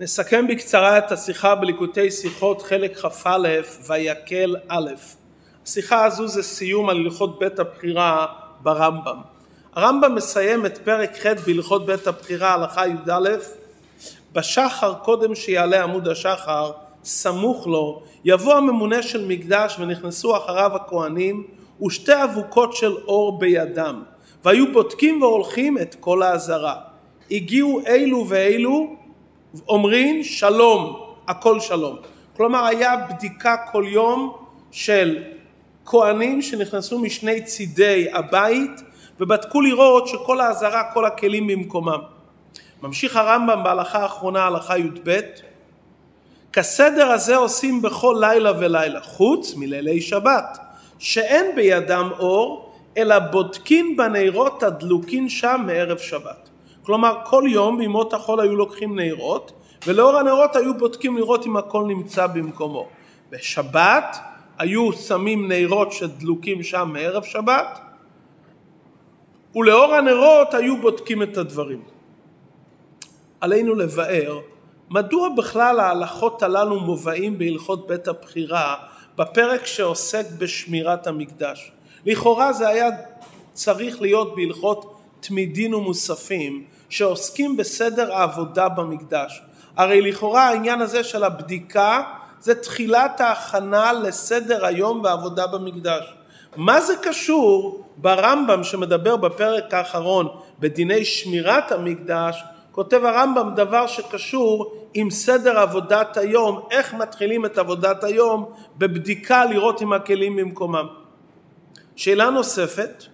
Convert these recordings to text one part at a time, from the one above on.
נסכם בקצרה את השיחה בליקוטי שיחות חלק כ"א ויקל א'. השיחה הזו זה סיום על הלכות בית הבחירה ברמב"ם. הרמב"ם מסיים את פרק ח' בהלכות בית הבחירה הלכה י"א בשחר קודם שיעלה עמוד השחר סמוך לו יבוא הממונה של מקדש ונכנסו אחריו הכהנים ושתי אבוקות של אור בידם והיו בודקים והולכים את כל העזרה הגיעו אלו ואלו אומרים שלום, הכל שלום. כלומר היה בדיקה כל יום של כהנים שנכנסו משני צידי הבית ובדקו לראות שכל העזרה, כל הכלים במקומם. ממשיך הרמב"ם בהלכה האחרונה, הלכה י"ב, כסדר הזה עושים בכל לילה ולילה, חוץ מלילי שבת, שאין בידם אור, אלא בודקין בנרות הדלוקין שם מערב שבת. כלומר כל יום בימות החול היו לוקחים נרות ולאור הנרות היו בודקים לראות אם הכל נמצא במקומו. בשבת היו שמים נרות שדלוקים שם מערב שבת ולאור הנרות היו בודקים את הדברים. עלינו לבאר מדוע בכלל ההלכות הללו מובאים בהלכות בית הבחירה בפרק שעוסק בשמירת המקדש. לכאורה זה היה צריך להיות בהלכות תמידין ומוספים שעוסקים בסדר העבודה במקדש. הרי לכאורה העניין הזה של הבדיקה זה תחילת ההכנה לסדר היום בעבודה במקדש. מה זה קשור ברמב"ם שמדבר בפרק האחרון בדיני שמירת המקדש כותב הרמב"ם דבר שקשור עם סדר עבודת היום, איך מתחילים את עבודת היום בבדיקה לראות אם הכלים במקומם. שאלה נוספת,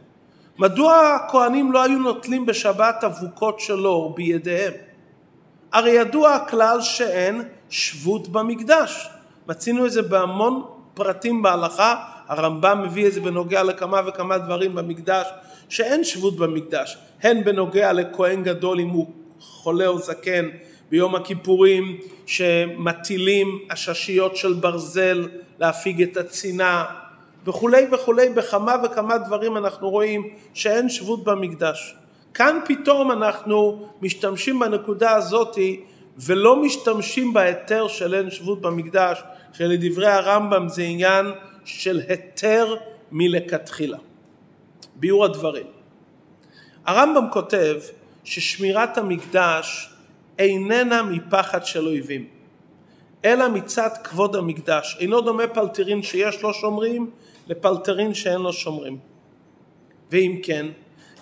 מדוע הכהנים לא היו נוטלים בשבת אבוקות של אור בידיהם? הרי ידוע הכלל שאין שבות במקדש. מצינו את זה בהמון פרטים בהלכה, הרמב"ם מביא את זה בנוגע לכמה וכמה דברים במקדש, שאין שבות במקדש, הן בנוגע לכהן גדול אם הוא חולה או זקן ביום הכיפורים, שמטילים עששיות של ברזל להפיג את הצינה, וכולי וכולי, בכמה וכמה דברים אנחנו רואים שאין שבות במקדש. כאן פתאום אנחנו משתמשים בנקודה הזאתי ולא משתמשים בהיתר של אין שבות במקדש, שלדברי הרמב"ם זה עניין של היתר מלכתחילה. ביאור הדברים. הרמב"ם כותב ששמירת המקדש איננה מפחד של אויבים, אלא מצד כבוד המקדש. אינו דומה פלטרין שיש לו שומרים לפלטרין שאין לו שומרים. ואם כן,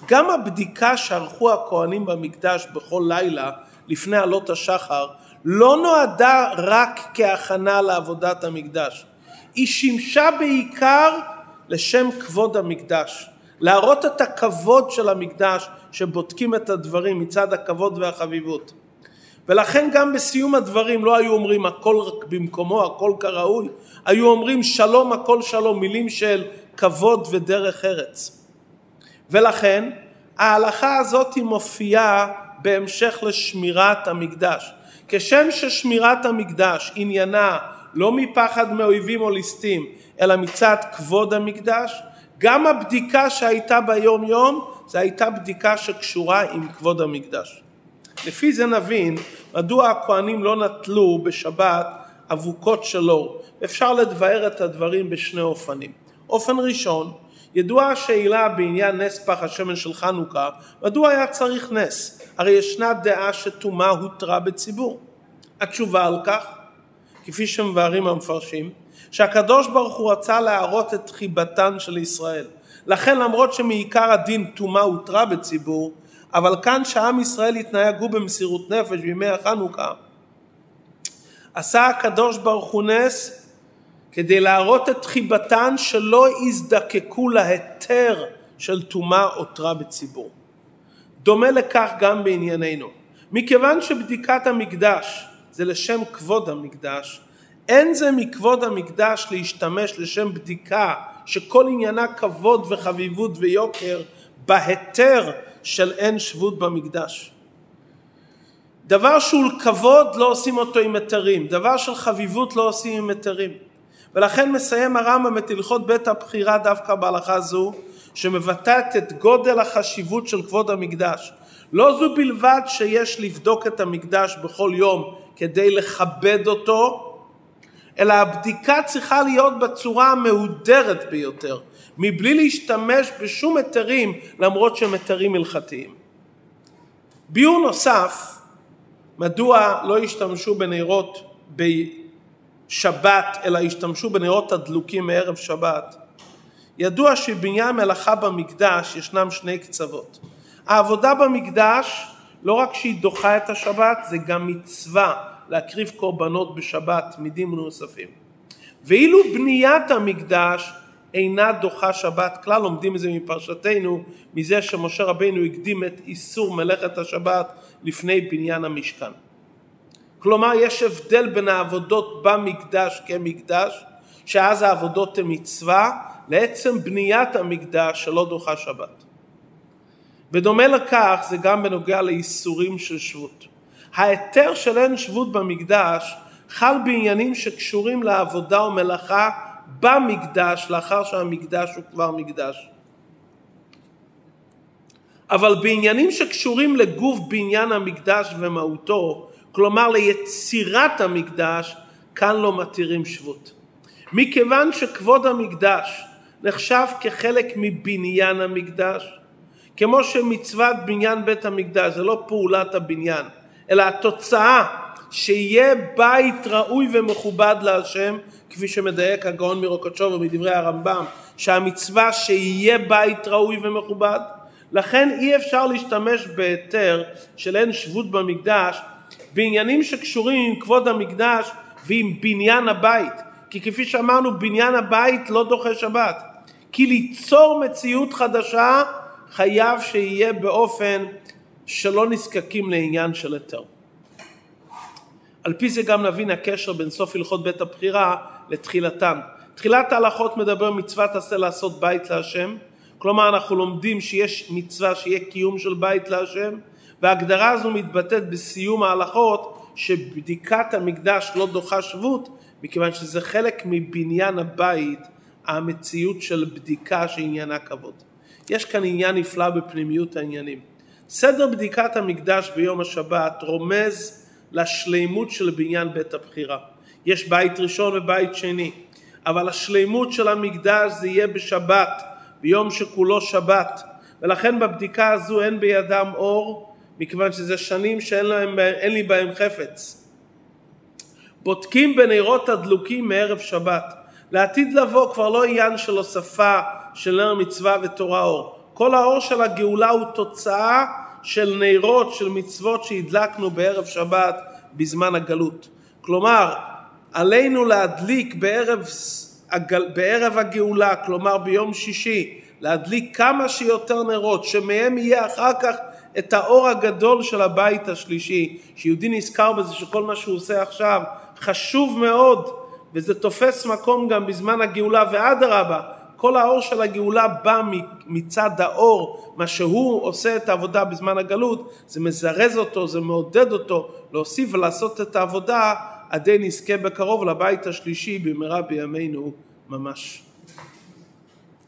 גם הבדיקה שערכו הכהנים במקדש בכל לילה לפני עלות השחר לא נועדה רק כהכנה לעבודת המקדש, היא שימשה בעיקר לשם כבוד המקדש, להראות את הכבוד של המקדש שבודקים את הדברים מצד הכבוד והחביבות. ולכן גם בסיום הדברים לא היו אומרים הכל רק במקומו, הכל כראוי, היו אומרים שלום הכל שלום, מילים של כבוד ודרך ארץ. ולכן ההלכה הזאת היא מופיעה בהמשך לשמירת המקדש. כשם ששמירת המקדש עניינה לא מפחד מאויבים או ליסטים, אלא מצד כבוד המקדש, גם הבדיקה שהייתה ביום יום, זו הייתה בדיקה שקשורה עם כבוד המקדש. לפי זה נבין מדוע הכהנים לא נטלו בשבת אבוקות של אור. אפשר לדבאר את הדברים בשני אופנים. אופן ראשון, ידועה השאלה בעניין נס פח השמן של חנוכה, מדוע היה צריך נס? הרי ישנה דעה שטומאה הותרה בציבור. התשובה על כך, כפי שמבארים המפרשים, שהקדוש ברוך הוא רצה להראות את חיבתן של ישראל. לכן למרות שמעיקר הדין טומאה הותרה בציבור, אבל כאן שעם ישראל התנהגו במסירות נפש בימי החנוכה, עשה הקדוש ברוך הוא נס כדי להראות את חיבתן שלא יזדקקו להיתר של טומאה אותרה בציבור. דומה לכך גם בענייננו. מכיוון שבדיקת המקדש זה לשם כבוד המקדש, אין זה מכבוד המקדש להשתמש לשם בדיקה שכל עניינה כבוד וחביבות ויוקר בהיתר של אין שבות במקדש. דבר שהוא כבוד לא עושים אותו עם היתרים, דבר של חביבות לא עושים עם היתרים. ולכן מסיים הרמב"ם את הלכות בית הבחירה דווקא בהלכה זו, שמבטאת את גודל החשיבות של כבוד המקדש. לא זו בלבד שיש לבדוק את המקדש בכל יום כדי לכבד אותו, אלא הבדיקה צריכה להיות בצורה המהודרת ביותר, מבלי להשתמש בשום היתרים למרות שהם היתרים הלכתיים. ביור נוסף, מדוע לא השתמשו בנרות בשבת אלא השתמשו בנרות הדלוקים מערב שבת? ידוע שבעניין מלאכה במקדש ישנם שני קצוות. העבודה במקדש לא רק שהיא דוחה את השבת זה גם מצווה להקריב קורבנות בשבת מידים נוספים. ואילו בניית המקדש אינה דוחה שבת כלל, לומדים את זה מפרשתנו, מזה שמשה רבינו הקדים את איסור מלאכת השבת לפני בניין המשכן. כלומר יש הבדל בין העבודות במקדש כמקדש, שאז העבודות הן מצווה, לעצם בניית המקדש שלא דוחה שבת. בדומה לכך זה גם בנוגע לאיסורים של שבות. ההיתר של אין שבות במקדש חל בעניינים שקשורים לעבודה ומלאכה במקדש לאחר שהמקדש הוא כבר מקדש. אבל בעניינים שקשורים לגוף בניין המקדש ומהותו, כלומר ליצירת המקדש, כאן לא מתירים שבות. מכיוון שכבוד המקדש נחשב כחלק מבניין המקדש, כמו שמצוות בניין בית המקדש זה לא פעולת הבניין, אלא התוצאה שיהיה בית ראוי ומכובד להשם, כפי שמדייק הגאון מרוקצ'וב ומדברי הרמב"ם, שהמצווה שיהיה בית ראוי ומכובד, לכן אי אפשר להשתמש בהיתר של אין שבות במקדש בעניינים שקשורים עם כבוד המקדש ועם בניין הבית, כי כפי שאמרנו בניין הבית לא דוחה שבת, כי ליצור מציאות חדשה חייב שיהיה באופן שלא נזקקים לעניין של היתר. על פי זה גם נבין הקשר בין סוף הלכות בית הבחירה לתחילתן. תחילת ההלכות מדבר מצוות עשה לעשות בית להשם, כלומר אנחנו לומדים שיש מצווה שיהיה קיום של בית להשם, וההגדרה הזו מתבטאת בסיום ההלכות שבדיקת המקדש לא דוחה שבות, מכיוון שזה חלק מבניין הבית, המציאות של בדיקה שעניינה כבוד. יש כאן עניין נפלא בפנימיות העניינים. סדר בדיקת המקדש ביום השבת רומז לשלימות של בניין בית הבחירה. יש בית ראשון ובית שני, אבל השלימות של המקדש זה יהיה בשבת, ביום שכולו שבת, ולכן בבדיקה הזו אין בידם אור, מכיוון שזה שנים שאין להם, לי בהם חפץ. בודקים בנרות הדלוקים מערב שבת. לעתיד לבוא כבר לא עניין של הוספה של נר מצווה ותורה אור. כל האור של הגאולה הוא תוצאה של נרות, של מצוות שהדלקנו בערב שבת בזמן הגלות. כלומר, עלינו להדליק בערב, בערב הגאולה, כלומר ביום שישי, להדליק כמה שיותר נרות, שמהם יהיה אחר כך את האור הגדול של הבית השלישי, שיהודי נזכר בזה שכל מה שהוא עושה עכשיו חשוב מאוד, וזה תופס מקום גם בזמן הגאולה, ואדרבה, כל האור של הגאולה בא מצד האור, מה שהוא עושה את העבודה בזמן הגלות, זה מזרז אותו, זה מעודד אותו להוסיף ולעשות את העבודה עדי נזכה בקרוב לבית השלישי במהרה בימינו ממש.